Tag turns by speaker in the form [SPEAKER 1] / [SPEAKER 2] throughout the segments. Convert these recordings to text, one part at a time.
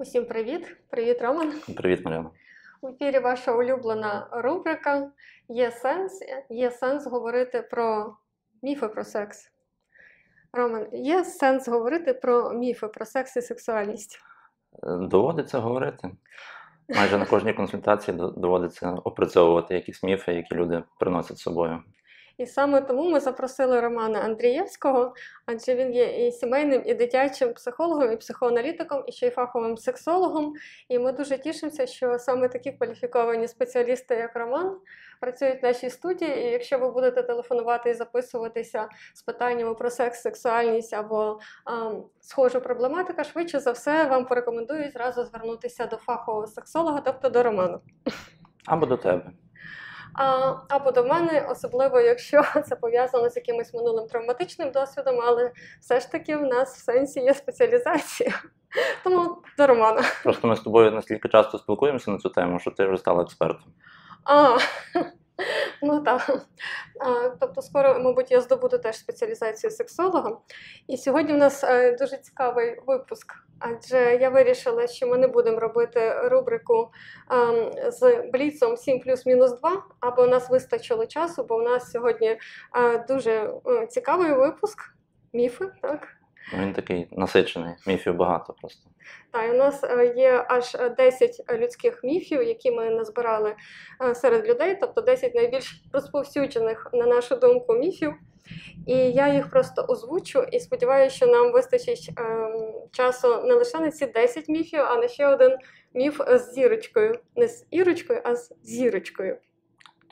[SPEAKER 1] Усім привіт! Привіт, Роман!
[SPEAKER 2] Привіт, Мар'яна.
[SPEAKER 1] У ефірі ваша улюблена рубрика Є сенс, є сенс говорити про міфи про секс. Роман, є сенс говорити про міфи про секс і сексуальність.
[SPEAKER 2] Е, Доводиться говорити. Майже на кожній консультації доводиться опрацьовувати якісь міфи, які люди приносять з собою.
[SPEAKER 1] І саме тому ми запросили Романа Андрієвського, адже він є і сімейним, і дитячим психологом, і психоаналітиком, і ще й фаховим сексологом. І ми дуже тішимося, що саме такі кваліфіковані спеціалісти, як Роман, працюють в нашій студії. І якщо ви будете телефонувати і записуватися з питаннями про секс, сексуальність або а, схожу проблематику, швидше за все вам порекомендують зразу звернутися до фахового сексолога, тобто до Романа.
[SPEAKER 2] Або до тебе.
[SPEAKER 1] А, або до мене, особливо якщо це пов'язано з якимось минулим травматичним досвідом, але все ж таки в нас в сенсі є спеціалізація. Тому до Романа.
[SPEAKER 2] Просто ми з тобою настільки часто спілкуємося на цю тему, що ти вже стала експертом.
[SPEAKER 1] А, ну так. Тобто, скоро, мабуть, я здобуду теж спеціалізацію сексолога. І сьогодні в нас е, дуже цікавий випуск. Адже я вирішила, що ми не будемо робити рубрику ем, з бліцом 7 плюс мінус 2, або нас вистачило часу, бо у нас сьогодні е, дуже е, цікавий випуск. Міфи, так?
[SPEAKER 2] Він такий насичений, міфів багато просто.
[SPEAKER 1] Та, і у нас е, є аж 10 людських міфів, які ми назбирали е, серед людей, тобто 10 найбільш розповсюджених, на нашу думку, міфів. І я їх просто озвучу і сподіваюся, що нам вистачить ем, часу не лише на ці 10 міфів, а на ще один міф з зірочкою. Не з ірочкою, а з зірочкою.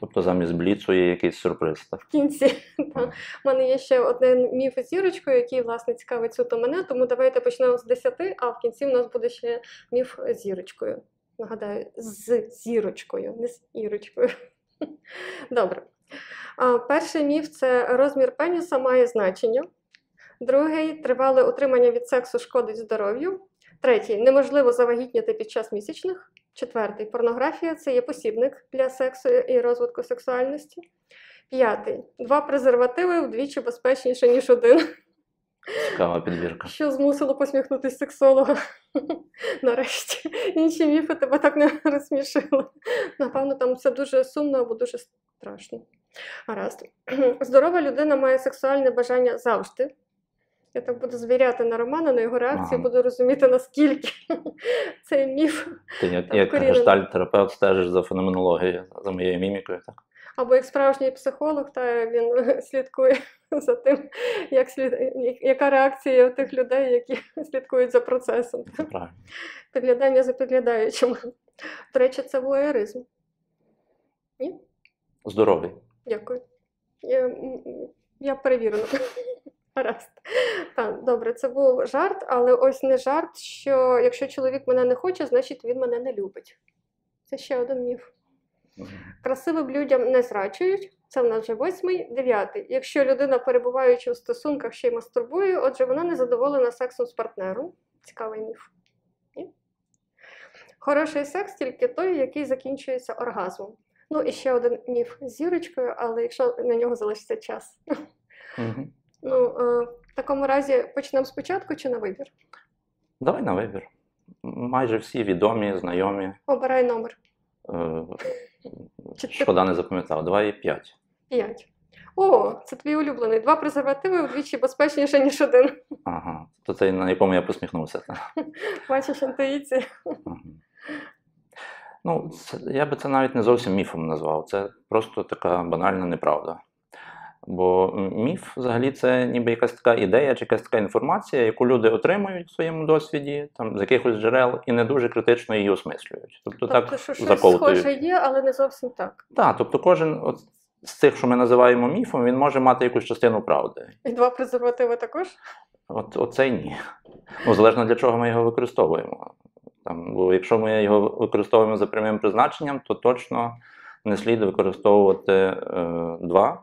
[SPEAKER 2] Тобто замість бліцу є якийсь сюрприз. Так?
[SPEAKER 1] В кінці. Та. У мене є ще один міф з зірочкою, який, власне, цікавить суто мене, тому давайте почнемо з 10, а в кінці в нас буде ще міф з зірочкою. Нагадаю, з зірочкою, не з ірочкою. Добре. Перший міф це розмір пеніса має значення. Другий тривале утримання від сексу шкодить здоров'ю. Третій неможливо завагітніти під час місячних. Четвертий порнографія це є посібник для сексу і розвитку сексуальності. П'ятий два презервативи вдвічі безпечніше, ніж один,
[SPEAKER 2] Цікава підбірка.
[SPEAKER 1] що змусило посміхнутися сексолога. Нарешті. Інші міфи тебе так не розсмішили. Напевно, там все дуже сумно або дуже страшно. Гаразд. Здорова людина має сексуальне бажання завжди. Я так буду звіряти на Романа, на його реакцію,
[SPEAKER 2] Ага.
[SPEAKER 1] буду розуміти, наскільки цей міф.
[SPEAKER 2] Ти як, як гештальт-терапевт стежиш за феноменологією, за моєю мімікою. Так?
[SPEAKER 1] Або як справжній психолог, та він слідкує за тим, як слід... яка реакція у тих людей, які слідкують за процесом.
[SPEAKER 2] Правильно.
[SPEAKER 1] Підглядання за підглядаючим. До речі, це воєризм.
[SPEAKER 2] Здоровий.
[SPEAKER 1] Дякую. Я, я перевірена. Гаразд. Так, добре, це був жарт, але ось не жарт, що якщо чоловік мене не хоче, значить він мене не любить. Це ще один міф. Красивим людям не зрачують. Це в нас вже восьмий, дев'ятий. Якщо людина, перебуваючи у стосунках, ще й мастурбує, отже, вона не задоволена сексом з партнером. Цікавий міф. Ні? Хороший секс тільки той, який закінчується оргазмом. Ну і ще один міф з зірочкою, але якщо на нього залишиться час.
[SPEAKER 2] Мгм.
[SPEAKER 1] Ну, е, в такому разі почнемо спочатку чи на вибір?
[SPEAKER 2] Давай на вибір. Майже всі відомі, знайомі.
[SPEAKER 1] Обирай номер.
[SPEAKER 2] Е, Шкода не запам'ятав. Давай п'ять.
[SPEAKER 1] П'ять. О, це твій улюблений. Два презервативи вдвічі безпечніше, ніж один.
[SPEAKER 2] Ага. То цей, на якому я посміхнувся.
[SPEAKER 1] Бачиш інтуїцію.
[SPEAKER 2] Мгм. Ну, це, я би це навіть не зовсім міфом назвав. Це просто така банальна неправда. Бо міф взагалі це ніби якась така ідея чи якась така інформація, яку люди отримують в своєму досвіді, там, з якихось джерел, і не дуже критично її осмислюють. Тобто,
[SPEAKER 1] Тобто,
[SPEAKER 2] так
[SPEAKER 1] що щось схоже є, але не зовсім так.
[SPEAKER 2] Так, тобто кожен от, з цих, що ми називаємо міфом, він може мати якусь частину правди.
[SPEAKER 1] І два презервативи також.
[SPEAKER 2] От, оцей ні. Ну, залежно для чого ми його використовуємо. Там, бо якщо ми його використовуємо за прямим призначенням, то точно не слід використовувати е, два,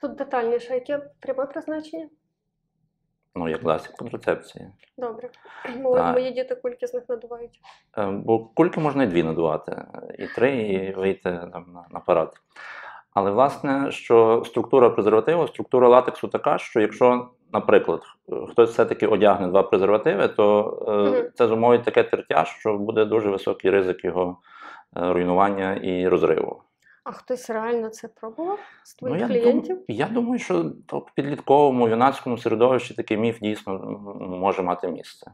[SPEAKER 1] Тут детальніше, яке пряме призначення?
[SPEAKER 2] ну, як засіб контрацепції.
[SPEAKER 1] Добре. Бо мої діти кульки з них надувають.
[SPEAKER 2] Е, Бо кульки можна і дві надувати, і три, і вийти там, на, на парад. Але власне, що структура презервативу, структура латексу така, що якщо наприклад, хтось все-таки одягне два презервативи, то е,
[SPEAKER 1] Мгм.
[SPEAKER 2] це зумовить таке тертя, що буде дуже високий ризик його е, руйнування і розриву.
[SPEAKER 1] А хтось реально це пробував з твоїх
[SPEAKER 2] Ну, я,
[SPEAKER 1] клієнтів?
[SPEAKER 2] дум, я думаю, що в підлітковому юнацькому середовищі такий міф дійсно може мати місце.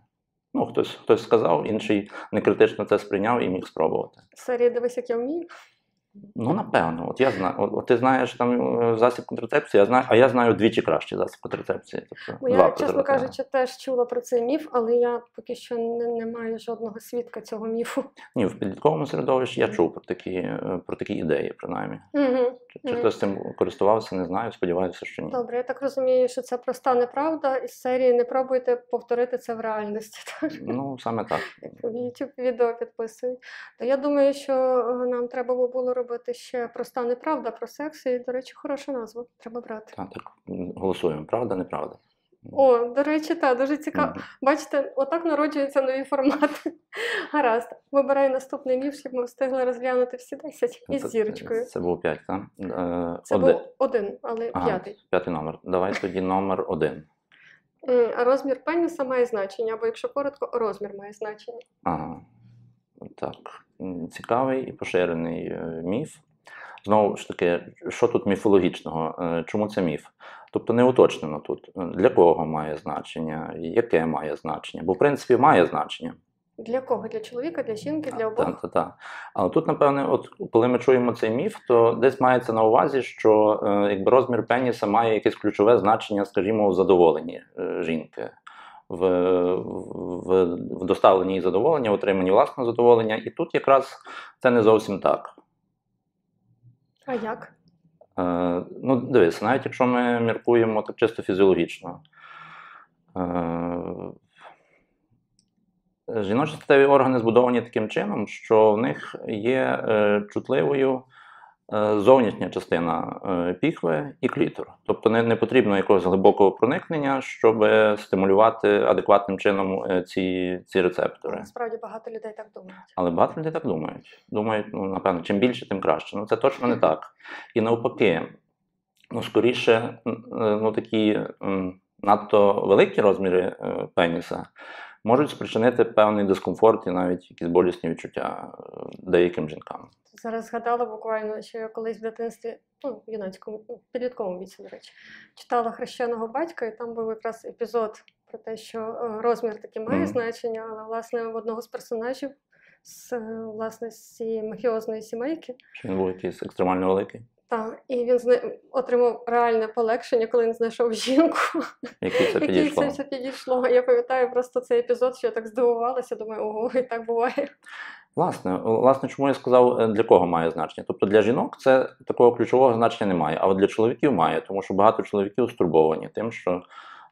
[SPEAKER 2] Ну, хтось, хтось сказав, інший некритично це сприйняв і міг спробувати.
[SPEAKER 1] Сарі, дивись, як я вмію.
[SPEAKER 2] Ну, напевно, от я знаю. От, от ти знаєш там е, засіб контрацепції, я знаю, а я знаю двічі кращі засіб контрацепції. Тобто, два
[SPEAKER 1] я, чесно кажучи, теж чула про цей міф, але я поки що не, не маю жодного свідка цього міфу.
[SPEAKER 2] Ні, в підлітковому середовищі я чув про такі, е, про такі ідеї, принаймні.
[SPEAKER 1] Угу.
[SPEAKER 2] Чи, чи хтось цим користувався, не знаю, сподіваюся, що ні.
[SPEAKER 1] Добре, я так розумію, що це проста неправда із серії не пробуйте повторити це в реальності.
[SPEAKER 2] Ну, саме так.
[SPEAKER 1] В YouTube відео підписують. То я думаю, що е, нам треба було робити ще проста неправда про секс. І, до речі, хороша назва. Треба брати.
[SPEAKER 2] Так, так голосуємо, правда, неправда?
[SPEAKER 1] О, до речі, так, дуже цікаво.
[SPEAKER 2] Мгм.
[SPEAKER 1] Бачите, отак народжуються нові формати. Гаразд. Вибирай наступний міф, щоб ми встигли розглянути всі 10 із зірочкою.
[SPEAKER 2] Це був п'ять, так? Е,
[SPEAKER 1] Це
[SPEAKER 2] оди-
[SPEAKER 1] був один, але
[SPEAKER 2] Ага,
[SPEAKER 1] п'ятий.
[SPEAKER 2] п'ятий номер. Давай тоді номер один.
[SPEAKER 1] А розмір пеніса має значення, або якщо коротко, розмір має значення.
[SPEAKER 2] Ага. Так. Цікавий і поширений е, міф. Знову ж таки, що тут міфологічного? Е, Чому це міф? Тобто не уточнено тут, е, для кого має значення, яке має значення. Бо, в принципі, має значення.
[SPEAKER 1] Для кого? Для чоловіка, для жінки, для обох?
[SPEAKER 2] та, та. Але тут, напевне, от коли ми чуємо цей міф, то десь мається на увазі, що якби розмір пеніса має якесь ключове значення, скажімо, в задоволенні жінки, в, в, в доставленні їй задоволення, в отриманні власного задоволення. І тут якраз це не зовсім так.
[SPEAKER 1] А як?
[SPEAKER 2] Е, ну, дивись, навіть якщо ми міркуємо так чисто фізіологічно. Е, Жіночі статеві органи збудовані таким чином, що в них є е, чутливою е, зовнішня частина е, піхви і клітор. Тобто не, не потрібно якогось глибокого проникнення, щоб стимулювати адекватним чином е, ці, ці рецептори.
[SPEAKER 1] Насправді багато людей так думають.
[SPEAKER 2] Але багато людей так думають. Думають, ну, напевно, чим більше, тим краще. Ну, це точно не так. І навпаки, ну, скоріше, е, ну, такі надто великі розміри е, пеніса можуть спричинити певний дискомфорт і навіть якісь болісні відчуття е, деяким жінкам.
[SPEAKER 1] Зараз згадала буквально, що я колись в дитинстві, ну, в юнацькому, в підлітковому віці, до речі, читала хрещеного батька, і там був якраз епізод про те, що е, розмір таки має
[SPEAKER 2] Мгм.
[SPEAKER 1] значення, але власне в одного з персонажів з е, власне з цієї мафіозної сімейки.
[SPEAKER 2] Він був якийсь екстремально великий,
[SPEAKER 1] Та, і він зна... отримав реальне полегшення, коли він знайшов жінку,
[SPEAKER 2] який це підійшло.
[SPEAKER 1] це все підійшло. Я пам'ятаю просто цей епізод, що я так здивувалася, думаю, ого, і так буває.
[SPEAKER 2] Власне, власне, чому я сказав, е, для кого має значення? Тобто для жінок це такого ключового значення немає, а от для чоловіків має, тому що багато чоловіків стурбовані тим, що,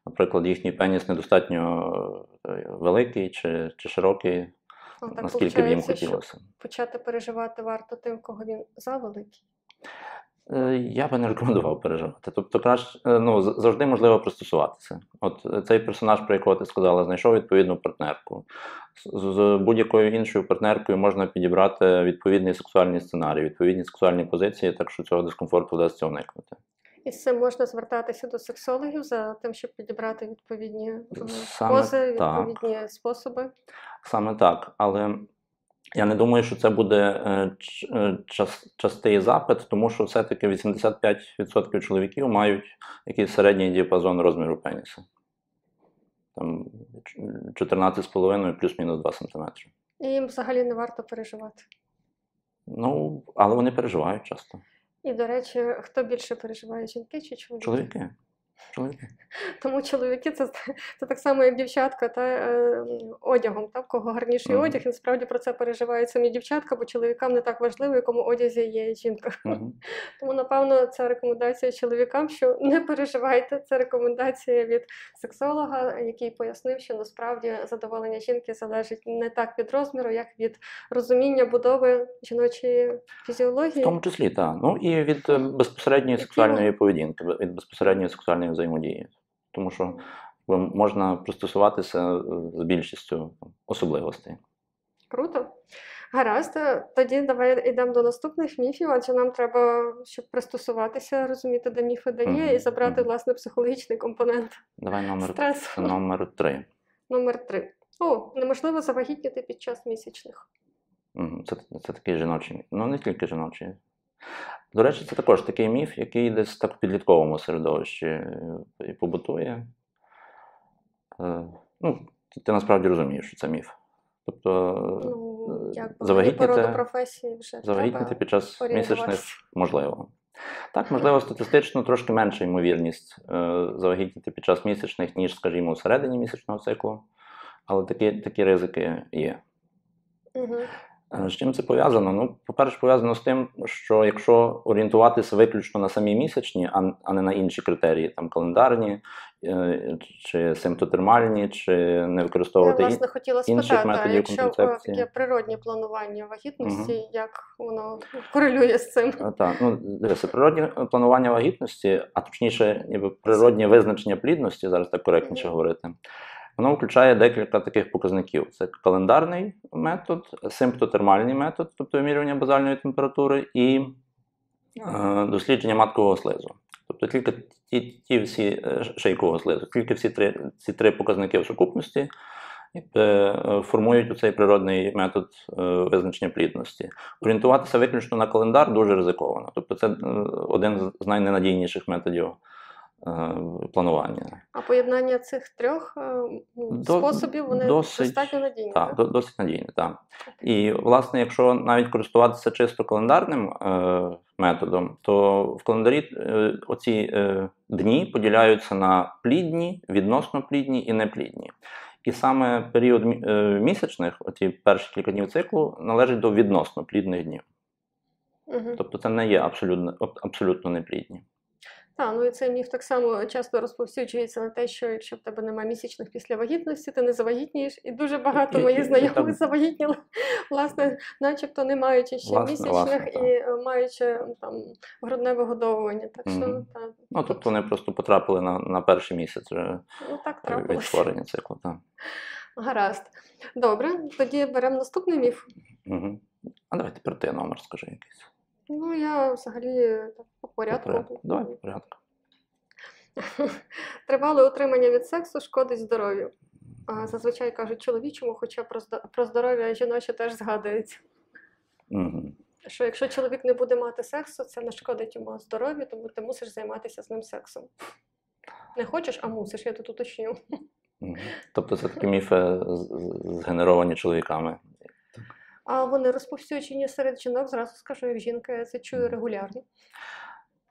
[SPEAKER 2] наприклад, їхній пеніс недостатньо е, великий чи, чи широкий,
[SPEAKER 1] А так
[SPEAKER 2] наскільки б їм хотілося.
[SPEAKER 1] почати переживати варто тим, кого він завеликий.
[SPEAKER 2] Е, Я би не рекомендував переживати. Тобто, краще е, ну, завжди можливо пристосуватися. От е, цей персонаж, про якого ти сказала, знайшов відповідну партнерку. З, з будь-якою іншою партнеркою можна підібрати відповідний сексуальний сценарій, відповідні сексуальні позиції, так що цього дискомфорту вдасться уникнути.
[SPEAKER 1] І з цим можна звертатися до сексологів за тим, щоб підібрати відповідні
[SPEAKER 2] Саме
[SPEAKER 1] пози,
[SPEAKER 2] так.
[SPEAKER 1] відповідні способи.
[SPEAKER 2] Саме так, але я не думаю, що це буде е, е, час, частий запит, тому що все-таки 85% чоловіків мають якийсь середній діапазон розміру пеніса. Там 14,5 плюс-мінус 2 см.
[SPEAKER 1] І їм взагалі не варто переживати.
[SPEAKER 2] Ну, але вони переживають часто.
[SPEAKER 1] І, до речі, хто більше переживає, жінки чи чоловіки?
[SPEAKER 2] Чоловіки.
[SPEAKER 1] Тому чоловіки це, це так само, як дівчатка та е, одягом. Та, в кого гарніший
[SPEAKER 2] Мгм.
[SPEAKER 1] одяг, і насправді про це переживають самі дівчатка, бо чоловікам не так важливо, в якому одязі є жінка.
[SPEAKER 2] Мгм.
[SPEAKER 1] Тому, напевно, це рекомендація чоловікам, що не переживайте. Це рекомендація від сексолога, який пояснив, що насправді задоволення жінки залежить не так від розміру, як від розуміння будови жіночої фізіології.
[SPEAKER 2] В тому числі, так. Ну і від е, безпосередньої сексуальної поведінки, від безпосередньої сексуальної взаємодії. Тому що можна пристосуватися е, з більшістю особливостей.
[SPEAKER 1] Круто. Гаразд, е, тоді давай йдемо до наступних міфів, адже нам треба, щоб пристосуватися, розуміти, де міфи де є, і забрати, власне, психологічний компонент
[SPEAKER 2] Давай номер,
[SPEAKER 1] стресу.
[SPEAKER 2] номер три.
[SPEAKER 1] Номер три. О, неможливо завагітніти під час місячних.
[SPEAKER 2] Це, це такий жіночий. Ну, не тільки жіночий. До речі, це також такий міф, який десь так в підлітковому середовищі е, і побутує. Е, Ну, ти, ти насправді розумієш, що це міф. Тобто,
[SPEAKER 1] Ну,
[SPEAKER 2] е,
[SPEAKER 1] як
[SPEAKER 2] завагітніти-
[SPEAKER 1] професії вже
[SPEAKER 2] завагітніти під час місячних можливо. Так, можливо, статистично трошки менша ймовірність завагітніти під час місячних, ніж, скажімо, всередині місячного циклу, але такі, такі ризики є.
[SPEAKER 1] Угу.
[SPEAKER 2] Е, З чим це пов'язано? Ну, по-перше, пов'язано з тим, що якщо орієнтуватися виключно на самі місячні, а, не на інші критерії, там календарні, е, чи симптотермальні, чи не
[SPEAKER 1] Я,
[SPEAKER 2] використовувати
[SPEAKER 1] власне, хотіла
[SPEAKER 2] інших
[SPEAKER 1] а
[SPEAKER 2] методів
[SPEAKER 1] якщо
[SPEAKER 2] контрацепції.
[SPEAKER 1] таке природнє планування вагітності, як воно корелює з цим?
[SPEAKER 2] Е, Так, ну дивися, природнє планування вагітності, а точніше, ніби природнє визначення плідності, зараз так коректніше
[SPEAKER 1] Мгм.
[SPEAKER 2] говорити, воно включає декілька таких показників: це календарний метод, симптотермальний метод, тобто вимірювання базальної температури, і е, дослідження маткового слизу. Тобто тільки ті, ті всі е, шийкового слизу, тільки всі три, ці три показники в сукупності е, формують цей природний метод е, визначення плідності. Орієнтуватися виключно на календар дуже ризиковано. Тобто це е, один з найненадійніших методів планування.
[SPEAKER 1] А поєднання цих трьох е,
[SPEAKER 2] До-
[SPEAKER 1] способів вони
[SPEAKER 2] досить-
[SPEAKER 1] достатньо надійні.
[SPEAKER 2] Так,
[SPEAKER 1] так?
[SPEAKER 2] досить надійне, так. І, власне, якщо навіть користуватися чисто календарним е, методом, то в календарі е, оці е, дні поділяються на плідні, відносно плідні і неплідні. І саме період е, місячних, оці перші кілька днів циклу, належить до відносно плідних днів.
[SPEAKER 1] Угу.
[SPEAKER 2] Тобто це не є абсолютно, абсолютно неплідні.
[SPEAKER 1] Так, ну і цей міф так само часто розповсюджується на те, що якщо в тебе немає місячних після вагітності, ти не завагітнієш. І дуже багато моїх знайомих завагітніли, власне, начебто не маючи ще
[SPEAKER 2] Власне,
[SPEAKER 1] місячних
[SPEAKER 2] власне,
[SPEAKER 1] і е, маючи там грудне вигодовування. Так що
[SPEAKER 2] Мгм.
[SPEAKER 1] так,
[SPEAKER 2] Ну, тобто вони просто потрапили на, на перший місяць вже
[SPEAKER 1] ну так
[SPEAKER 2] від створення циклу. Так.
[SPEAKER 1] Гаразд. Добре, тоді беремо наступний міф.
[SPEAKER 2] Угу. А давай тепер ти номер скажи якийсь.
[SPEAKER 1] Ну, я взагалі так, по
[SPEAKER 2] По
[SPEAKER 1] порядку.
[SPEAKER 2] Давай по порядку.
[SPEAKER 1] Тривале утримання від сексу шкодить здоров'ю. Зазвичай кажуть чоловічому, хоча про здоров'я жіноче теж згадується.
[SPEAKER 2] Угу.
[SPEAKER 1] Що якщо чоловік не буде мати сексу, це не шкодить йому здоров'ю, тому ти мусиш займатися з ним сексом. Не хочеш, а мусиш, я тут уточню.
[SPEAKER 2] Тобто це такі міфи згенеровані чоловіками.
[SPEAKER 1] А вони розповсюджені серед жінок, зразу скажу, як жінка, я це чую регулярно.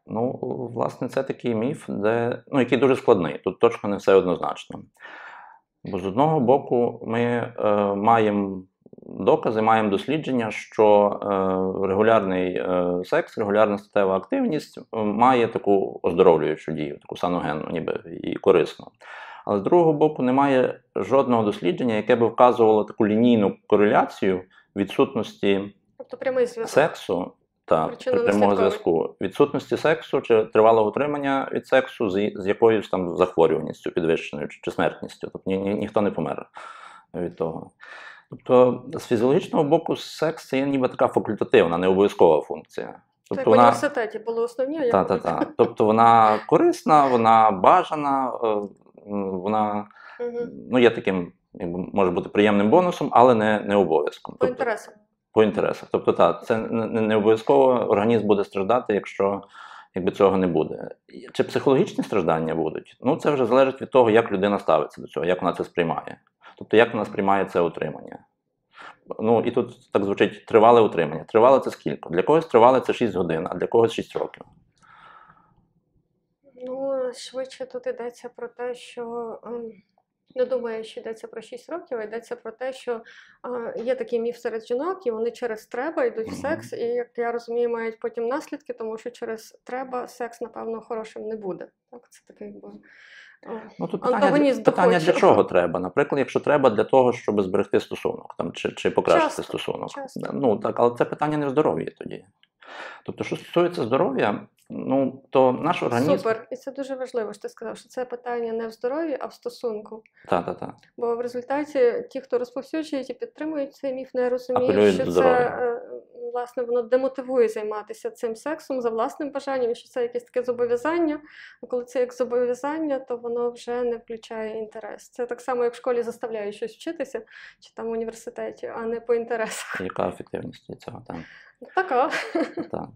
[SPEAKER 2] Ну, власне, це такий міф, де, ну, який дуже складний. Тут точно не все однозначно. Бо з одного боку, ми е, маємо докази, маємо дослідження, що е, регулярний е, секс, регулярна статева активність має таку оздоровлюючу дію, таку саногенну, ніби і корисну. Але з другого боку, немає жодного дослідження, яке би вказувало таку лінійну кореляцію відсутності
[SPEAKER 1] Тобто прямий зв'язок.
[SPEAKER 2] сексу та прямого зв'язку, відсутності сексу чи тривалого утримання від сексу з, з якоюсь там захворюваністю підвищеною чи, чи смертністю. Тобто ні, ні, ніхто не помер від того. Тобто, з фізіологічного боку, секс це є ніби така факультативна, не обов'язкова функція.
[SPEAKER 1] Це як
[SPEAKER 2] Тобто
[SPEAKER 1] в університеті було основні, а я
[SPEAKER 2] та, та, та. тобто вона корисна, вона бажана, е, вона ну, є таким, якби, може бути приємним бонусом, але не, не обов'язком.
[SPEAKER 1] По
[SPEAKER 2] Тобто,
[SPEAKER 1] інтересам.
[SPEAKER 2] по інтересах. Тобто, так, це не- не обов'язково організм буде страждати, якщо якби цього не буде. Чи психологічні страждання будуть? Ну, це вже залежить від того, як людина ставиться до цього, як вона це сприймає. Тобто, як вона сприймає це утримання. Ну, і тут так звучить тривале утримання. Тривале це скільки? Для когось тривале це 6 годин, а для когось 6 років.
[SPEAKER 1] Швидше тут йдеться про те, що ем, не думаю, що йдеться про 6 років, а йдеться про те, що е, є такий міф серед жінок, і вони через треба йдуть в секс, і як я розумію, мають потім наслідки, тому що через треба секс, напевно, хорошим не буде. Так, це такий якби.
[SPEAKER 2] Ну тут питання, питання для чого треба. Наприклад, якщо треба для того, щоб зберегти стосунок там, чи, чи покращити
[SPEAKER 1] Часто,
[SPEAKER 2] стосунок.
[SPEAKER 1] часто.
[SPEAKER 2] Ну так, але це питання не в здоров'ї тоді. Тобто, що стосується здоров'я, Ну, то наш організм.
[SPEAKER 1] Супер. І це дуже важливо, що ти сказав, що це питання не в здоров'ї, а в стосунку.
[SPEAKER 2] Та, та, та.
[SPEAKER 1] Бо в результаті ті, хто розповсюджують і підтримують цей міф, не розуміють,
[SPEAKER 2] Апелюють
[SPEAKER 1] що це е, власне воно демотивує займатися цим сексом за власним бажанням, що це якесь таке зобов'язання. А коли це як зобов'язання, то воно вже не включає інтерес. Це так само, як в школі заставляють щось вчитися, чи там в університеті, а не по інтересах.
[SPEAKER 2] Яка ефективність від цього? Там.
[SPEAKER 1] Така.
[SPEAKER 2] Так.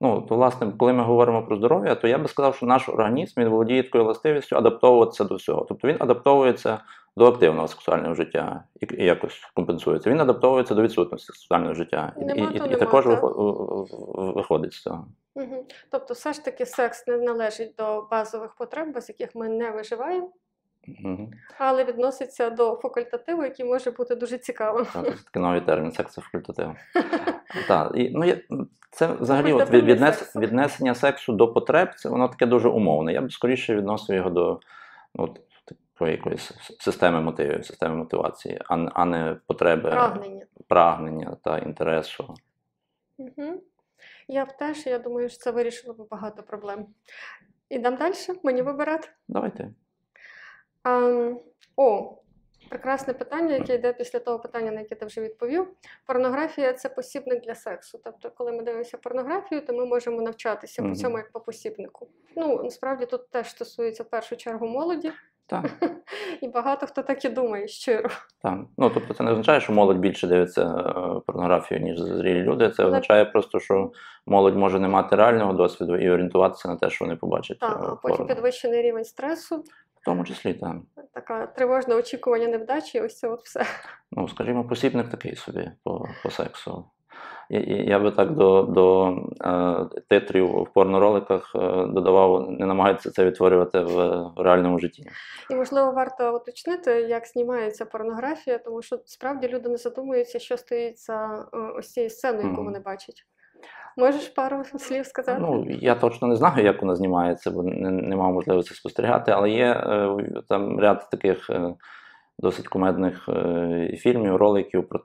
[SPEAKER 2] Ну, то, власне, коли ми говоримо про здоров'я, то я би сказав, що наш організм він володіє такою властивістю адаптовуватися до всього. Тобто він адаптовується до активного сексуального життя і, і якось компенсується. Він адаптовується до відсутності сексуального життя. І,
[SPEAKER 1] Нема
[SPEAKER 2] і, і,
[SPEAKER 1] нема,
[SPEAKER 2] також
[SPEAKER 1] так.
[SPEAKER 2] виходить з цього.
[SPEAKER 1] Мгм. Тобто, все ж таки, секс не належить до базових потреб, без яких ми не виживаємо,
[SPEAKER 2] Мгм.
[SPEAKER 1] але відноситься до факультативу, який може бути дуже цікавим.
[SPEAKER 2] Так, це такий новий термін сексофакультатив. Так, і, ну, це взагалі от, віднес, віднесення сексу до потреб, це воно таке дуже умовне. Я б скоріше відносив його до ну, от, такої якоїсь системи мотивів, системи мотивації, а, а не потреби
[SPEAKER 1] Прагнення.
[SPEAKER 2] прагнення та інтересу.
[SPEAKER 1] Угу. Я б теж, я думаю, що це вирішило б багато проблем. Ідемо далі, мені вибирати.
[SPEAKER 2] Давайте.
[SPEAKER 1] Ам, о, прекрасне питання, яке йде після того питання, на яке ти вже відповів. Порнографія це посібник для сексу. Тобто, коли ми дивимося порнографію, то ми можемо навчатися по цьому як по посібнику. Ну, насправді тут теж стосується в першу чергу молоді,
[SPEAKER 2] Так,
[SPEAKER 1] і багато хто так і думає щиро.
[SPEAKER 2] так. Ну, тобто це не означає, що молодь більше дивиться е, порнографію, ніж зрілі люди. Це означає просто, що молодь може не мати реального досвіду і орієнтуватися на те, що вони побачать.
[SPEAKER 1] Так,
[SPEAKER 2] е,
[SPEAKER 1] а потім
[SPEAKER 2] порно.
[SPEAKER 1] підвищений рівень стресу,
[SPEAKER 2] В тому числі, так.
[SPEAKER 1] така тривожне очікування невдачі, ось це от все.
[SPEAKER 2] Ну, скажімо, посібник такий собі по, по сексу. Я, я би так до, до е, титрів в порнороликах е, додавав, не намагайтеся це відтворювати в, в реальному житті.
[SPEAKER 1] І можливо варто уточнити, як знімається порнографія, тому що справді люди не задумуються, що стоїть за е, ось цією сценою, яку
[SPEAKER 2] Мгм.
[SPEAKER 1] вони бачать. Можеш пару слів сказати?
[SPEAKER 2] Ну, я точно не знаю, як вона знімається, бо не, не мав можливості спостерігати, але є е, там ряд таких е, досить кумедних е, фільмів, роликів про,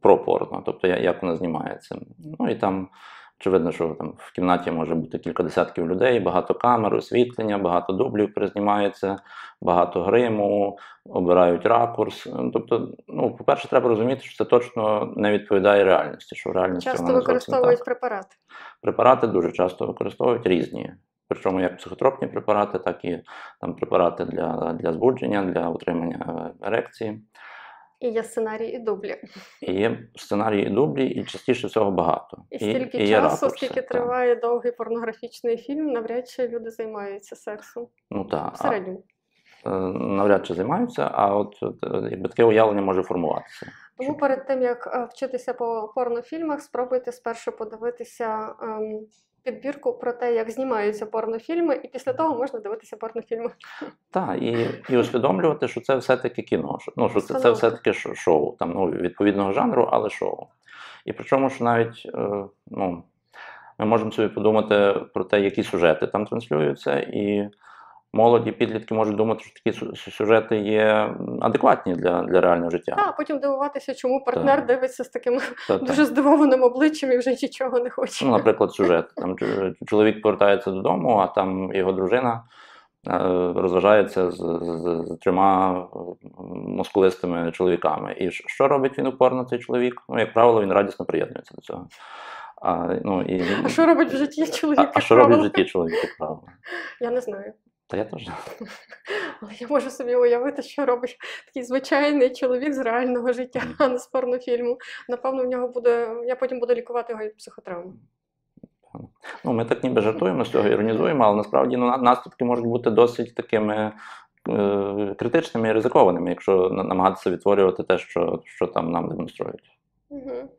[SPEAKER 2] про порно, тобто як вона знімається. Ну і там. Очевидно, що там в кімнаті може бути кілька десятків людей, багато камер, освітлення, багато дублів перезнімається, багато гриму, обирають ракурс. Тобто, ну, по-перше, треба розуміти, що це точно не відповідає реальності. Що в реальності
[SPEAKER 1] Часто використовують препарати.
[SPEAKER 2] Препарати дуже часто використовують різні. Причому як психотропні препарати, так і там препарати для, для збудження, для утримання е, ерекції.
[SPEAKER 1] І є сценарії і дублі.
[SPEAKER 2] І є сценарії і дублі, і частіше всього багато.
[SPEAKER 1] І стільки
[SPEAKER 2] є
[SPEAKER 1] часу,
[SPEAKER 2] ракурси,
[SPEAKER 1] скільки
[SPEAKER 2] так.
[SPEAKER 1] триває довгий порнографічний фільм, навряд чи люди займаються сексом.
[SPEAKER 2] Ну так.
[SPEAKER 1] В середньому.
[SPEAKER 2] Е, навряд чи займаються, а от е, якби таке уявлення може формуватися.
[SPEAKER 1] Тому перед тим як е, вчитися по порнофільмах, спробуйте спершу подивитися ем, підбірку про те, як знімаються порнофільми, і після того можна дивитися порнофільми.
[SPEAKER 2] Так, і, і усвідомлювати, що це все-таки кіно. що- Ну, що це, це все-таки шоу, там, ну, відповідного жанру, але шоу. І причому, що навіть е, ну, ми можемо собі подумати про те, які сюжети там транслюються, і молоді, підлітки можуть думати, що такі сюжети є адекватні для, для реального життя.
[SPEAKER 1] А потім дивуватися, чому партнер
[SPEAKER 2] Так.
[SPEAKER 1] дивиться з таким
[SPEAKER 2] Та- та.
[SPEAKER 1] дуже здивованим обличчям і вже нічого не хоче.
[SPEAKER 2] Ну, наприклад, сюжет. Там чоловік повертається додому, а там його дружина е, розважається з, з, з трьома мускулистими чоловіками. І що- що робить він упорно, цей чоловік? Ну, як правило, він радісно приєднується до цього. А, ну, і,
[SPEAKER 1] А що робить в житті чоловік?
[SPEAKER 2] а, а що робить в житті чоловік, як правило?
[SPEAKER 1] Я не знаю.
[SPEAKER 2] Та я теж.
[SPEAKER 1] Але я можу собі уявити, що робить такий звичайний чоловік з реального життя, а не з порнофільму. Напевно, в нього буде. Я потім буду лікувати його від психотравми.
[SPEAKER 2] Ну, ми так ніби жартуємо з цього, іронізуємо, але насправді ну, на- наслідки можуть бути досить такими е, критичними і ризикованими, якщо намагатися відтворювати те, що, що там нам демонструють.
[SPEAKER 1] Угу.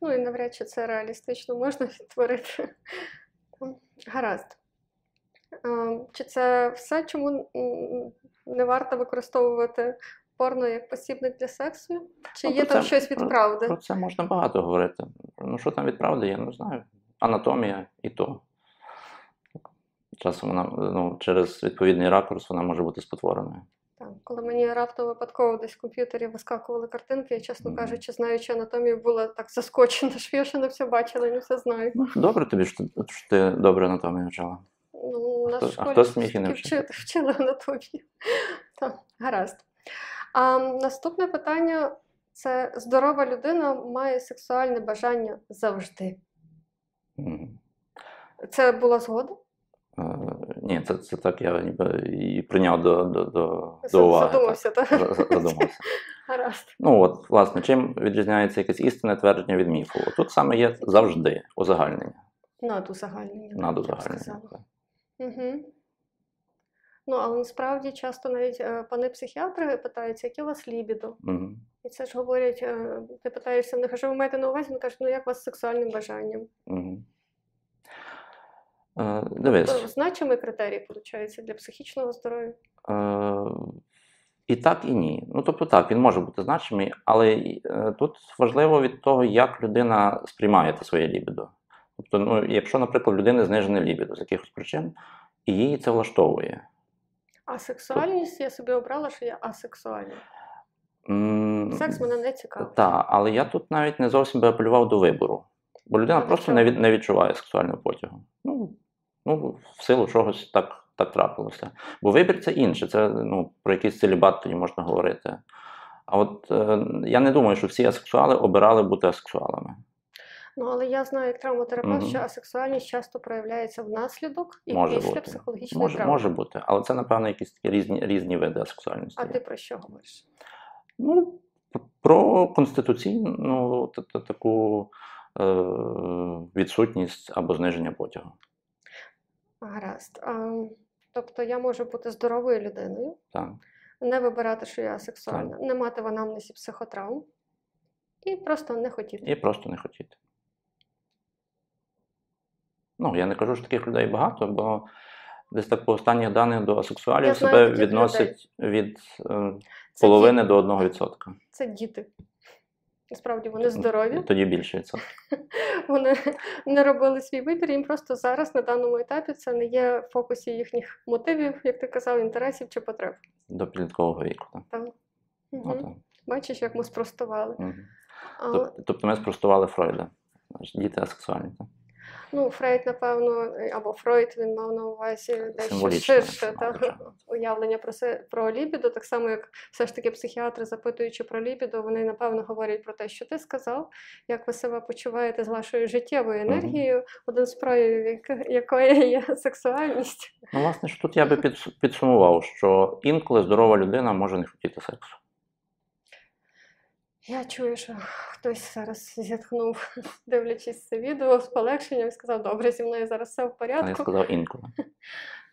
[SPEAKER 1] Ну і навряд чи це реалістично можна відтворити. Гаразд. А, Чи це все, чому не варто використовувати порно як посібник для сексу? Чи
[SPEAKER 2] Ну,
[SPEAKER 1] є там
[SPEAKER 2] це-
[SPEAKER 1] щось від
[SPEAKER 2] про-
[SPEAKER 1] правди?
[SPEAKER 2] Про це можна багато говорити. Ну, що там від правди, я не знаю. Анатомія і то. Часом вона ну, через відповідний ракурс вона може бути спотвореною.
[SPEAKER 1] Так, коли мені раптом випадково десь в комп'ютері вискакували картинки, я, чесно
[SPEAKER 2] Мгм.
[SPEAKER 1] кажучи, знаючи анатомію, була так заскочена, що я ще не все бачила, не все знаю.
[SPEAKER 2] Ну, добре тобі, що ти добре анатомію вчила.
[SPEAKER 1] Ну, на
[SPEAKER 2] хто- а
[SPEAKER 1] школі
[SPEAKER 2] хто і не
[SPEAKER 1] вчили, вчили анатомію. Так, гаразд. А наступне питання це здорова людина має сексуальне бажання завжди. Це була згода?
[SPEAKER 2] Е, ні, це, це так я ніби і прийняв до, до, до, до уваги.
[SPEAKER 1] задумався, так?
[SPEAKER 2] так. За- за- Задумався.
[SPEAKER 1] Гаразд.
[SPEAKER 2] Ну от, власне, чим відрізняється якесь істинне твердження від міфу? Тут саме є завжди узагальнення.
[SPEAKER 1] Надузагальнення.
[SPEAKER 2] Надузагальнення.
[SPEAKER 1] Угу. Ну, але насправді часто навіть е, пани психіатри питаються, яке у вас лібідо?
[SPEAKER 2] Мгм.
[SPEAKER 1] І це ж говорять, е, ти питаєшся в них, а що ви маєте на увазі? Вони кажуть, ну як у вас з сексуальним бажанням?
[SPEAKER 2] Мгм. Е,
[SPEAKER 1] То
[SPEAKER 2] Дивись,
[SPEAKER 1] значимий критерій, виходить, для психічного здоров'я.
[SPEAKER 2] е, і так, і ні. Ну, тобто так, він може бути значимий, але е, тут важливо від того, як людина сприймає те своє лібідо. Тобто, ну, якщо, наприклад, людини знижене лібідо з якихось причин, і її це влаштовує.
[SPEAKER 1] А сексуальність я собі обрала, що я асексуальна. Секс мене не цікавить.
[SPEAKER 2] Так, але я тут навіть не зовсім би апелював до вибору. Бо людина
[SPEAKER 1] А
[SPEAKER 2] просто не, від, не відчуває сексуального потягу. Ну, ну, в силу чогось так, так трапилося. Бо вибір це інше, це ну, про якийсь целібат тоді можна говорити. А от е, я не думаю, що всі асексуали обирали бути асексуалами.
[SPEAKER 1] Ну, але я знаю, як травматерапевт,
[SPEAKER 2] Мгм.
[SPEAKER 1] що асексуальність часто проявляється внаслідок і
[SPEAKER 2] Може
[SPEAKER 1] після
[SPEAKER 2] бути.
[SPEAKER 1] психологічної
[SPEAKER 2] Може,
[SPEAKER 1] травми.
[SPEAKER 2] може бути, але це, напевно, якісь такі різні, різні види асексуальності.
[SPEAKER 1] А ти про що говориш?
[SPEAKER 2] Ну, про конституційну ну, та- та- таку е, відсутність або зниження потягу.
[SPEAKER 1] Гаразд. А, тобто я можу бути здоровою людиною,
[SPEAKER 2] Так.
[SPEAKER 1] не вибирати, що я асексуальна, не мати в анамнезі психотравм і просто не хотіти.
[SPEAKER 2] І просто не хотіти. Ну, я не кажу, що таких людей багато, бо десь так по останніх даних до асексуалів
[SPEAKER 1] Я
[SPEAKER 2] себе
[SPEAKER 1] таких
[SPEAKER 2] відносять від е, половини
[SPEAKER 1] ді-
[SPEAKER 2] до 1%.
[SPEAKER 1] Це діти. Насправді вони здорові,
[SPEAKER 2] Тоді більше відсоток.
[SPEAKER 1] вони не робили свій вибір, їм просто зараз на даному етапі це не є в фокусі їхніх мотивів, як ти казав, інтересів чи потреб.
[SPEAKER 2] До підліткового віку. Так.
[SPEAKER 1] Так. Угу.
[SPEAKER 2] так.
[SPEAKER 1] Бачиш, як ми спростували.
[SPEAKER 2] Мгм.
[SPEAKER 1] А,
[SPEAKER 2] Тобто ми спростували Фройда. Діти асексуальні. Так?
[SPEAKER 1] Ну, Фрейд, напевно, або Фройд він мав на увазі дещо ширше та, уявлення про, се- про лібідо, так само як все ж таки психіатри, запитуючи про лібідо, вони напевно говорять про те, що ти сказав, як ви себе почуваєте з вашою життєвою енергією, один з проявів якої є сексуальність.
[SPEAKER 2] Ну, власне, що тут я би підс- підсумував, що інколи здорова людина може не хотіти сексу.
[SPEAKER 1] Я чую, що хтось зараз зітхнув, дивлячись це відео з полегшенням, сказав, добре, зі мною зараз все в
[SPEAKER 2] Але я
[SPEAKER 1] порядку.
[SPEAKER 2] сказав інколи.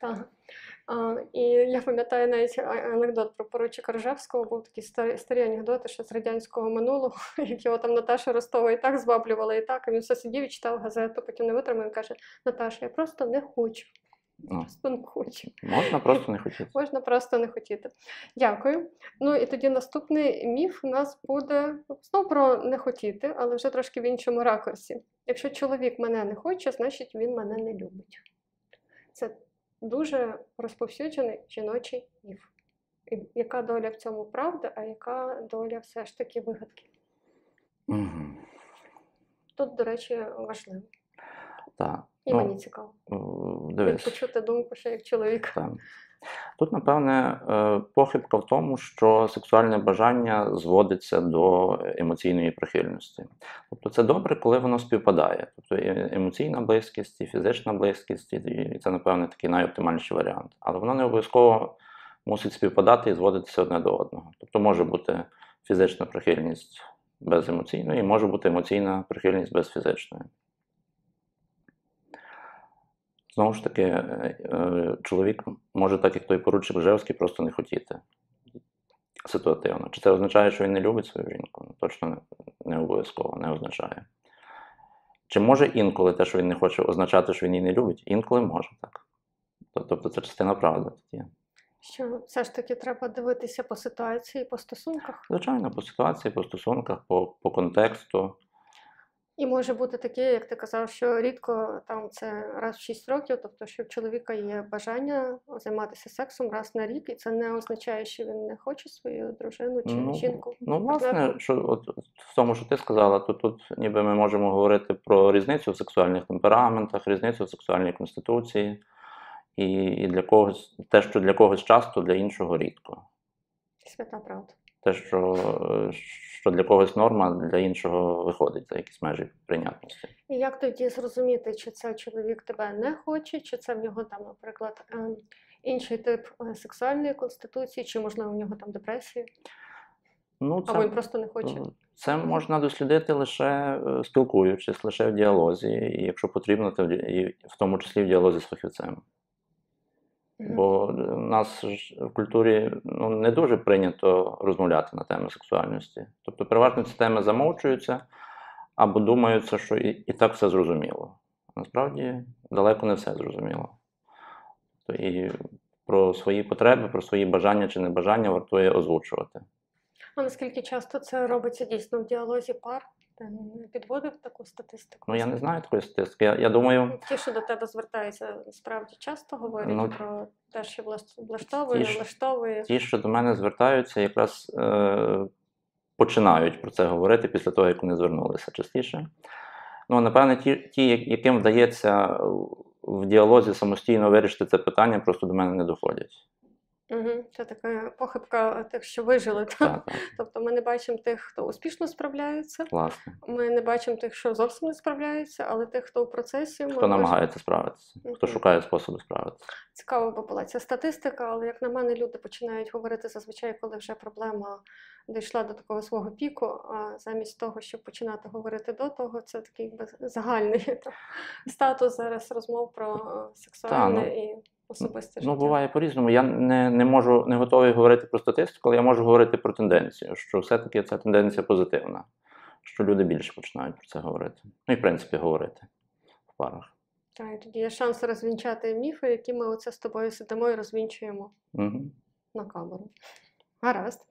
[SPEAKER 1] Так. А, і я пам'ятаю навіть анекдот про поручика Ржевського, був такі старі, старі анекдоти ще з радянського минулого, як його там Наташа Ростова і так зваблювала, і так, а він все сидів і читав газету, потім не витримав і каже: Наташа, я просто не хочу. Просто не хочу.
[SPEAKER 2] можна просто не хотіти.
[SPEAKER 1] Можна просто не хотіти. Дякую. Ну і тоді наступний міф у нас буде знову про не хотіти, але вже трошки в іншому ракурсі. Якщо чоловік мене не хоче, значить він мене не любить. Це дуже розповсюджений жіночий міф. І яка доля в цьому правда, а яка доля все ж таки вигадки?
[SPEAKER 2] Мгм.
[SPEAKER 1] Тут, до речі, важливо.
[SPEAKER 2] Так.
[SPEAKER 1] І
[SPEAKER 2] Ну,
[SPEAKER 1] мені цікаво.
[SPEAKER 2] Дивись.
[SPEAKER 1] почути думку ще як чоловік.
[SPEAKER 2] Так. Тут, напевне, е, похибка в тому, що сексуальне бажання зводиться до емоційної прихильності. Тобто це добре, коли воно співпадає. Тобто емоційна близькість, і фізична близькість, і це, напевне, такий найоптимальніший варіант. Але воно не обов'язково мусить співпадати і зводитися одне до одного. Тобто може бути фізична прихильність без емоційної, і може бути емоційна прихильність без фізичної. Знову ж таки, е, е, чоловік може, так як той поручик Жевський, просто не хотіти ситуативно. Чи це означає, що він не любить свою жінку? Ну, Точно не, обов'язково, не означає. Чи може інколи те, що він не хоче, означати, що він її не любить? Інколи може так. Тобто це частина правди є.
[SPEAKER 1] Що все ж таки треба дивитися по ситуації, по стосунках.
[SPEAKER 2] Звичайно, по ситуації, по стосунках, по, по контексту.
[SPEAKER 1] І може бути таке, як ти казав, що рідко там це раз в 6 років, тобто, що в чоловіка є бажання займатися сексом раз на рік, і це не означає, що він не хоче свою дружину чи
[SPEAKER 2] Ну,
[SPEAKER 1] жінку.
[SPEAKER 2] Ну, власне, що от в тому, що ти сказала, то тут ніби ми можемо говорити про різницю в сексуальних темпераментах, різницю в сексуальній конституції, і, і для когось те, що для когось часто, для іншого рідко.
[SPEAKER 1] Свята правда.
[SPEAKER 2] Те, що, е, що для когось норма, для іншого виходить за якісь межі прийнятності.
[SPEAKER 1] І як тоді зрозуміти, чи це чоловік тебе не хоче, чи це в нього там, наприклад, ем, інший тип е, сексуальної конституції, чи можливо в нього там депресія,
[SPEAKER 2] Ну,
[SPEAKER 1] або він просто не хоче.
[SPEAKER 2] Це можна дослідити лише е, спілкуючись, лише в діалозі, і якщо потрібно, то в тому числі в діалозі з фахівцем. Бо в нас в культурі ну, не дуже прийнято розмовляти на теми сексуальності. Тобто, переважно ці теми замовчуються або думаються, що і, і так все зрозуміло. Насправді далеко не все зрозуміло. Тобто, і про свої потреби, про свої бажання чи небажання вартує озвучувати.
[SPEAKER 1] А наскільки часто це робиться дійсно в діалозі пар? Ти не підводив таку статистику?
[SPEAKER 2] Ну, я не знаю такої статистики. Я, я думаю,
[SPEAKER 1] Ті, що до тебе звертаються, справді часто говорять
[SPEAKER 2] Ну,
[SPEAKER 1] про те, що влаштовує, не
[SPEAKER 2] ті
[SPEAKER 1] влаштовує.
[SPEAKER 2] ті, що до мене звертаються, якраз е, починають про це говорити після того, як вони звернулися частіше. Ну, напевне, ті, ті, яким вдається в діалозі самостійно вирішити це питання, просто до мене не доходять.
[SPEAKER 1] Угу. Це така похибка тих, що вижили. Та?
[SPEAKER 2] Так, так,
[SPEAKER 1] Тобто ми не бачимо тих, хто успішно справляється,
[SPEAKER 2] власне.
[SPEAKER 1] ми не бачимо тих, що зовсім не справляються, але тих, хто в процесі,
[SPEAKER 2] Хто намагається справитися, хто шукає способи справитися.
[SPEAKER 1] Цікава була ця статистика, але як на мене, люди починають говорити зазвичай, коли вже проблема дійшла до такого свого піку. А замість того, щоб починати говорити до того, це такий якби загальний там, статус зараз розмов про е, сексуальне
[SPEAKER 2] Та,
[SPEAKER 1] і особисте життя.
[SPEAKER 2] Ну, буває по-різному. Я не, не можу не готовий говорити про статистику, але я можу говорити про тенденцію, що все-таки ця тенденція позитивна, що люди більше починають про це говорити. Ну і в принципі говорити в парах.
[SPEAKER 1] Так, і тоді є шанс розвінчати міфи, які ми оце з тобою сидимо і розвінчуємо
[SPEAKER 2] Угу.
[SPEAKER 1] на камеру. Гаразд.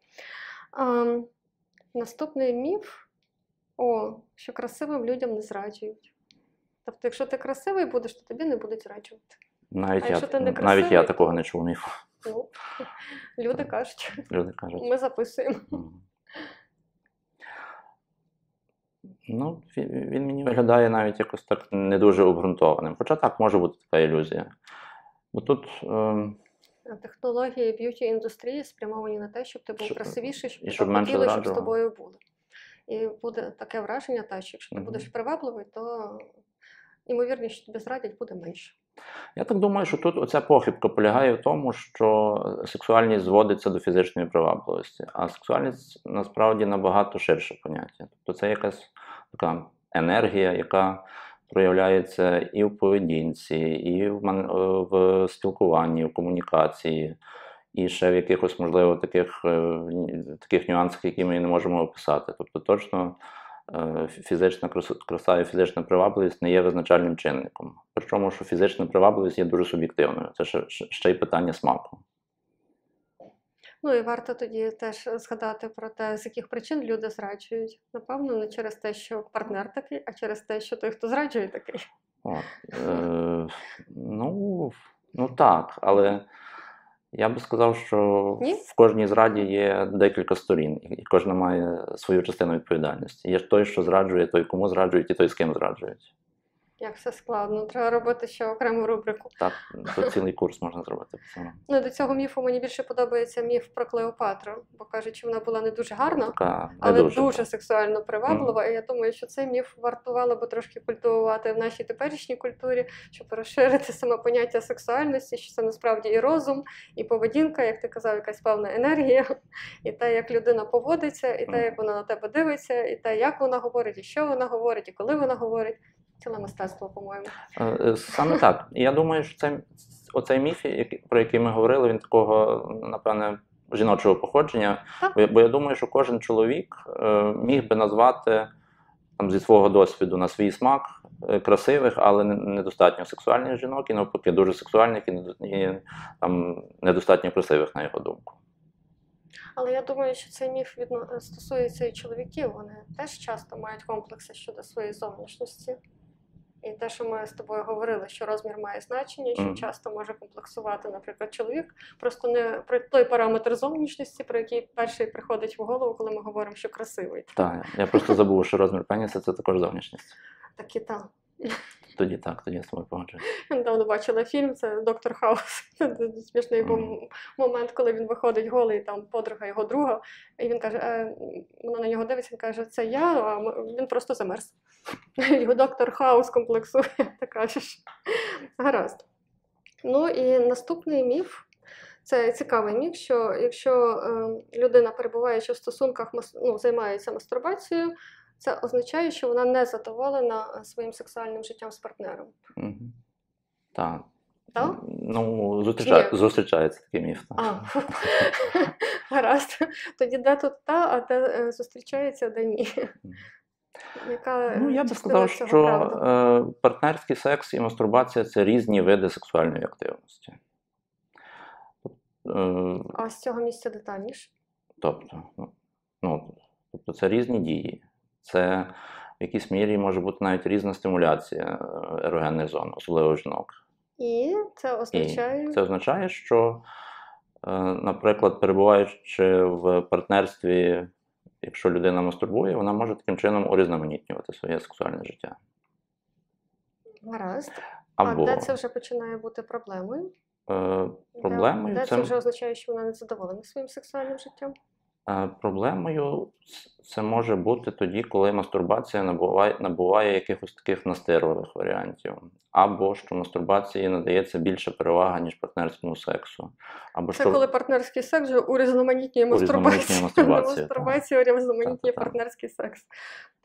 [SPEAKER 1] А, наступний міф, о, що красивим людям не зраджують. Тобто, якщо ти красивий будеш, то тобі не будуть зраджувати.
[SPEAKER 2] Навіть
[SPEAKER 1] А
[SPEAKER 2] я,
[SPEAKER 1] ти не
[SPEAKER 2] навіть я такого не чув міфу.
[SPEAKER 1] Ну, люди кажуть,
[SPEAKER 2] Люди кажуть.
[SPEAKER 1] ми записуємо.
[SPEAKER 2] Ну, він, він мені виглядає навіть якось так не дуже обґрунтованим. Хоча так може бути така ілюзія. Бо тут
[SPEAKER 1] А Технології beauty індустрії спрямовані на те, щоб ти був
[SPEAKER 2] Щоб-
[SPEAKER 1] красивіший, щоб тебе хотіли, щоб з тобою були. І буде таке враження, та, що якщо ти
[SPEAKER 2] Мгм.
[SPEAKER 1] будеш привабливий, то ймовірність, що тобі зрадять, буде менше.
[SPEAKER 2] Я так думаю, що тут оця похибка полягає в тому, що сексуальність зводиться до фізичної привабливості, а сексуальність насправді набагато ширше поняття. Тобто це якась така енергія, яка проявляється і в поведінці, і в, е, в спілкуванні, в комунікації, і ще в якихось, можливо, таких, е, таких нюансах, які ми не можемо описати. Тобто, точно е, фізична краса, і фізична привабливість не є визначальним чинником. Причому, що фізична привабливість є дуже суб'єктивною. Це ще ще й питання смаку.
[SPEAKER 1] Ну і варто тоді теж згадати про те, з яких причин люди зраджують. Напевно, не через те, що партнер такий, а через те, що той, хто зраджує, такий.
[SPEAKER 2] От. Е, ну, ну так, але я би сказав, що
[SPEAKER 1] Ні?
[SPEAKER 2] в кожній зраді є декілька сторін, і кожна має свою частину відповідальності. Є той, що зраджує, той, кому зраджують, і той, з ким зраджують.
[SPEAKER 1] Як все складно. Треба робити ще окрему рубрику.
[SPEAKER 2] Так, то цілий курс можна зробити.
[SPEAKER 1] Ну, до цього міфу мені більше подобається міф про Клеопатру, бо кажуть, що вона була не дуже гарна,
[SPEAKER 2] Така не
[SPEAKER 1] але
[SPEAKER 2] дуже.
[SPEAKER 1] дуже, сексуально приваблива. І я думаю, що цей міф вартувало би трошки культивувати в нашій теперішній культурі, щоб розширити саме поняття сексуальності, що це насправді і розум, і поведінка, як ти казав, якась певна енергія, і те, як людина поводиться, і те, як вона на тебе дивиться, і те, як вона говорить, і що вона говорить, і коли вона говорить. Ціле мистецтво, по-моєму.
[SPEAKER 2] Е, е, Саме так. Я думаю, що це, оцей міф, про який ми говорили, він такого, напевне, жіночого походження.
[SPEAKER 1] Так.
[SPEAKER 2] Бо, я- думаю, що кожен чоловік е, міг би назвати там, зі свого досвіду на свій смак красивих, але недостатньо сексуальних жінок, і навпаки, дуже сексуальних і, там, недостатньо красивих, на його думку.
[SPEAKER 1] Але я думаю, що цей міф відно... стосується і чоловіків. Вони теж часто мають комплекси щодо своєї зовнішності. І те, що ми з тобою говорили, що розмір має значення, що
[SPEAKER 2] mm.
[SPEAKER 1] часто може комплексувати, наприклад, чоловік, просто не про той параметр зовнішності, про який перший приходить в голову, коли ми говоримо, що красивий.
[SPEAKER 2] Так, я просто забув, що розмір пеніса це також зовнішність.
[SPEAKER 1] Так і так.
[SPEAKER 2] Тоді так, тоді я з тобою погоджуюсь.
[SPEAKER 1] Я недавно бачила фільм, це Доктор Хаус. Це смішний
[SPEAKER 2] Мгм.
[SPEAKER 1] момент, коли він виходить голий, там подруга його друга, і він каже, е, вона на нього дивиться, він каже, це я, а він просто замерз. Його доктор Хаус комплексує, ти кажеш. Гаразд. Ну і наступний міф. Це цікавий міф, що якщо е, людина, перебуваючи в стосунках, ну, займається мастурбацією, це означає, що вона не задоволена е, своїм сексуальним життям з партнером.
[SPEAKER 2] Мгм. Так.
[SPEAKER 1] Так?
[SPEAKER 2] Ну, зустріча...
[SPEAKER 1] Ні.
[SPEAKER 2] зустрічається такий міф. Так.
[SPEAKER 1] А, гаразд. Тоді де тут та, а де е, зустрічається, де ні. Яка
[SPEAKER 2] Ну, я би сказав, що е, партнерський секс і мастурбація це різні види сексуальної активності. Е,
[SPEAKER 1] А з цього місця детальніше.
[SPEAKER 2] Тобто, ну, ну, тобто це різні дії. Це в якійсь мірі може бути навіть різна стимуляція е, ерогенних зон, особливо жінок.
[SPEAKER 1] І це означає,
[SPEAKER 2] І це означає, що, е, наприклад, перебуваючи в партнерстві, якщо людина мастурбує, вона може таким чином урізноманітнювати своє сексуальне життя.
[SPEAKER 1] гаразд.
[SPEAKER 2] Або
[SPEAKER 1] А де це вже починає бути проблемою?
[SPEAKER 2] е,
[SPEAKER 1] Де- Де,
[SPEAKER 2] це-
[SPEAKER 1] це вже означає, що вона не задоволена своїм сексуальним життям?
[SPEAKER 2] Е, проблемою це може бути тоді, коли мастурбація набуває, набуває якихось таких настирливих варіантів. Або що мастурбації надається більше перевага, ніж партнерському сексу. Або
[SPEAKER 1] Це
[SPEAKER 2] що
[SPEAKER 1] коли партнерський секс вже урізноманітнює мастурбацію.
[SPEAKER 2] так.
[SPEAKER 1] Мастурбація урізноманітнює
[SPEAKER 2] Так, так, так.
[SPEAKER 1] партнерський секс.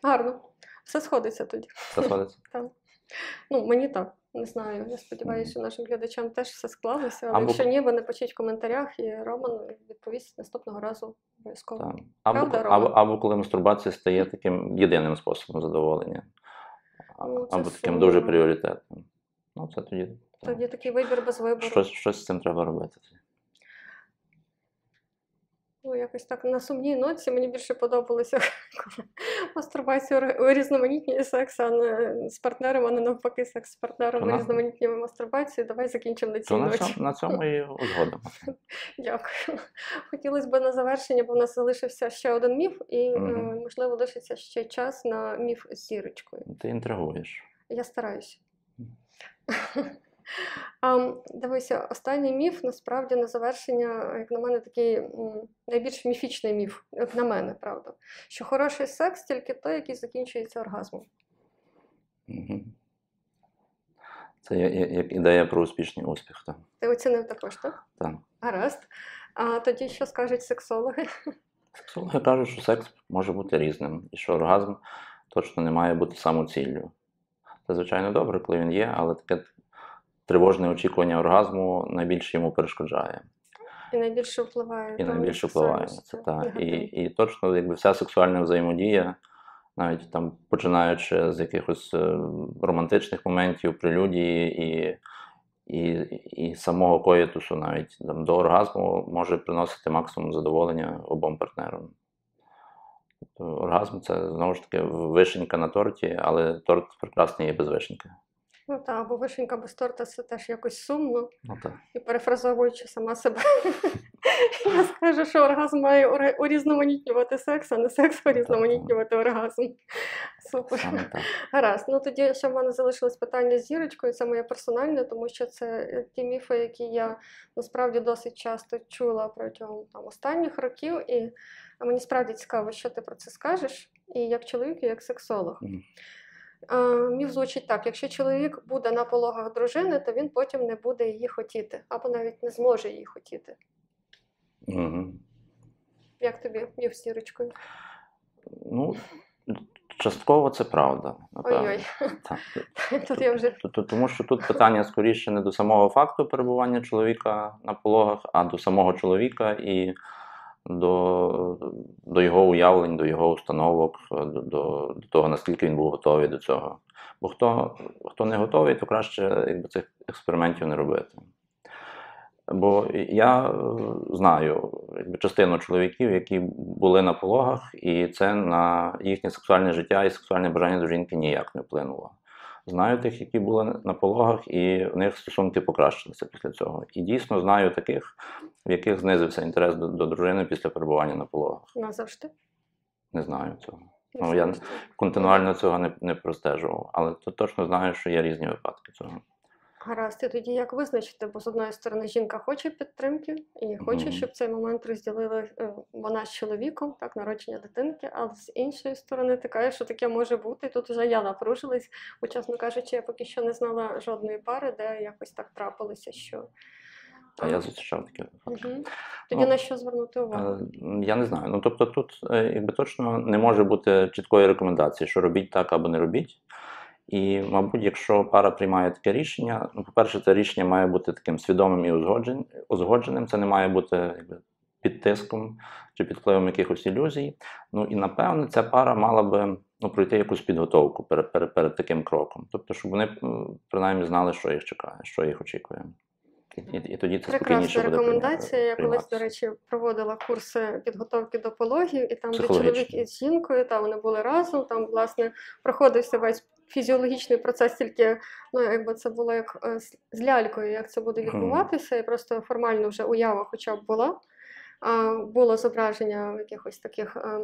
[SPEAKER 1] Гарно. Все сходиться тоді.
[SPEAKER 2] це сходиться.
[SPEAKER 1] Ну, мені так. Не знаю. Я сподіваюся, нашим глядачам теж все склалося. Але
[SPEAKER 2] Або-
[SPEAKER 1] якщо ні, ви напишіть в коментарях, і Роман відповість наступного разу обов'язково.
[SPEAKER 2] Так. Або,
[SPEAKER 1] Правда, Роман?
[SPEAKER 2] або коли мастурбація стає таким єдиним способом задоволення,
[SPEAKER 1] Ну,
[SPEAKER 2] або таким
[SPEAKER 1] сумно.
[SPEAKER 2] дуже пріоритетним. Ну, це тоді.
[SPEAKER 1] Тоді такий вибір без вибору.
[SPEAKER 2] щось, щось з цим треба робити.
[SPEAKER 1] Ну, якось так на сумній ноці мені більше подобалося, коли мастурбація урізноманітнює секс, а не з партнером, а не навпаки, секс з партнером урізноманітнює мастурбацію. Давай закінчимо на цій
[SPEAKER 2] То на
[SPEAKER 1] ноті.
[SPEAKER 2] цьому, на цьому і узгодимо.
[SPEAKER 1] Дякую. Хотілося б на завершення, бо в нас залишився ще один міф, і
[SPEAKER 2] Мгм.
[SPEAKER 1] можливо лишиться ще час на міф з зірочкою.
[SPEAKER 2] Ти інтригуєш.
[SPEAKER 1] Я стараюся. Дивися, останній міф насправді на завершення, як на мене, такий найбільш міфічний міф, як на мене, правда. Що хороший секс тільки той, який закінчується оргазмом.
[SPEAKER 2] Це як ідея про успішний успіх. Так.
[SPEAKER 1] Ти оцінив також, так?
[SPEAKER 2] Так.
[SPEAKER 1] Гаразд. А тоді що скажуть сексологи?
[SPEAKER 2] Сексологи кажуть, що секс може бути різним, і що оргазм точно не має бути самоціллю. Це, звичайно, добре, коли він є, але таке тривожне очікування оргазму найбільше йому перешкоджає.
[SPEAKER 1] І найбільше впливає.
[SPEAKER 2] І найбільше впливає це. Так. І, і точно якби вся сексуальна взаємодія, навіть там починаючи з якихось е, романтичних моментів, прелюдії і, і, і самого коїтусу, навіть там, до оргазму, може приносити максимум задоволення обом партнерам. Тобто оргазм це знову ж таки вишенька на торті, але торт прекрасний є без вишеньки.
[SPEAKER 1] Ну так, бо вишенька без торта це теж якось сумно.
[SPEAKER 2] Ну, так.
[SPEAKER 1] І перефразовуючи сама себе, я скажу, що оргазм має урізноманітнювати секс, а не секс урізноманітнювати оргазм. Супер. Гаразд. Ну тоді ще в мене залишилось питання з зірочкою. Це моє персональне, тому що це е, ті міфи, які я насправді досить часто чула протягом там останніх років. І мені справді цікаво, що ти про це скажеш, і як чоловік, і як сексолог. Е, Міф звучить так: якщо чоловік буде на пологах дружини, то він потім не буде її хотіти, або навіть не зможе її хотіти.
[SPEAKER 2] Угу.
[SPEAKER 1] Як тобі міф з зірочкою?
[SPEAKER 2] Ну, частково це правда.
[SPEAKER 1] Ой-ой, тут я вже
[SPEAKER 2] Тому що тут питання скоріше не до самого факту перебування чоловіка на пологах, а до самого чоловіка і до, до його уявлень, до його установок, до, до, того, наскільки він був готовий до цього. Бо хто, хто не готовий, то краще якби, цих експериментів не робити. Бо я знаю якби, частину чоловіків, які були на пологах, і це на їхнє сексуальне життя і сексуальне бажання до жінки ніяк не вплинуло. Знаю тих, які були на пологах, і в них стосунки покращилися після цього. І дійсно знаю таких, в яких знизився інтерес до, до дружини після перебування на пологах.
[SPEAKER 1] Назавжди.
[SPEAKER 2] Не знаю цього. Ну, я континуально цього не, не простежував, але то точно знаю, що є різні випадки цього.
[SPEAKER 1] Гаразд, і тоді як визначити? Бо з одної сторони жінка хоче підтримки і хоче,
[SPEAKER 2] Мгм.
[SPEAKER 1] щоб цей момент розділили е, вона з чоловіком, так, народження дитинки, але з іншої сторони ти кажеш, що таке може бути. І тут вже я напружилась, бо, чесно кажучи, я поки що не знала жодної пари, де якось так трапилося, що.
[SPEAKER 2] А я зустрічав такі випадки.
[SPEAKER 1] Мгм. Тоді
[SPEAKER 2] Ну,
[SPEAKER 1] на що звернути увагу?
[SPEAKER 2] Е, Я не знаю. Ну тобто тут е, якби точно не може бути чіткої рекомендації, що робіть так або не робіть. І, мабуть, якщо пара приймає таке рішення, ну, по-перше, це рішення має бути таким свідомим і узгоджен- узгодженим. Це не має бути якби, під тиском чи під впливом якихось ілюзій. Ну і напевне, ця пара мала би ну, пройти якусь підготовку перед, перед, перед таким кроком. Тобто, щоб вони принаймні знали, що їх чекає, що їх очікує. І, і, і тоді це
[SPEAKER 1] Прекрасна
[SPEAKER 2] буде
[SPEAKER 1] рекомендація. Я колись, до речі, проводила курси підготовки до пологів, і там, де чоловік із жінкою, та вони були разом. Там, власне, проходився весь фізіологічний процес, тільки ну, якби це було як е, з- лялькою, як це буде відбуватися, і просто формально вже уява, хоча б була. Було зображення в якихось таких. ем,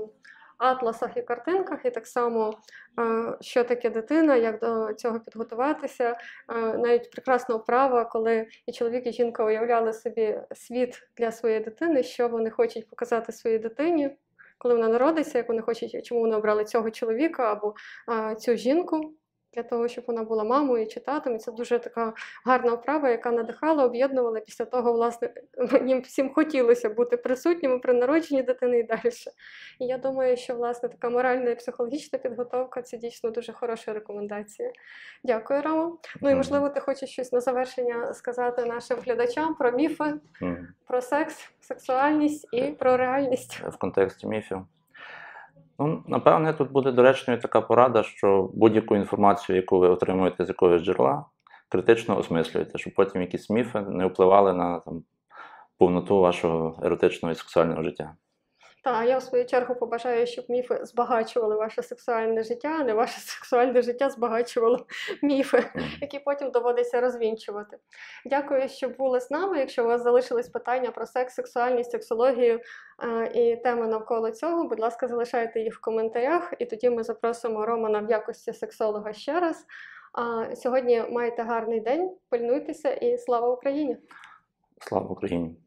[SPEAKER 1] Атласах і картинках, і так само, е, що таке дитина, як до цього підготуватися. Е, Навіть прекрасна вправа, коли і чоловік, і жінка уявляли собі світ для своєї дитини, що вони хочуть показати своїй дитині, коли вона народиться, як вони хочуть, чому вони обрали цього чоловіка або цю жінку. Для того, щоб вона була мамою чи татом, і це дуже така гарна вправа, яка надихала, об'єднувала. Після того, власне, їм всім хотілося бути присутніми при народженні дитини і далі. І я думаю, що власне така моральна і психологічна підготовка це дійсно дуже хороша рекомендація. Дякую, Рамо. Ну і можливо, ти хочеш щось на завершення сказати нашим глядачам про міфи, про секс, сексуальність і про реальність.
[SPEAKER 2] в контексті міфів. Ну, напевне, тут буде доречною така порада, що будь-яку інформацію, яку ви отримуєте з якогось джерела, критично осмислюєте, щоб потім якісь міфи не впливали на там, повноту вашого еротичного і сексуального життя.
[SPEAKER 1] Та я в свою чергу побажаю, щоб міфи збагачували ваше сексуальне життя, а не ваше сексуальне життя збагачувало міфи. Які потім доводиться розвінчувати. Дякую, що були з нами. Якщо у вас залишились питання про секс, сексуальність, сексологію е, і теми навколо цього, будь ласка, залишайте їх в коментарях, і тоді ми запросимо Романа в якості сексолога ще раз. А сьогодні маєте гарний день, пильнуйтеся і слава Україні!
[SPEAKER 2] Слава Україні!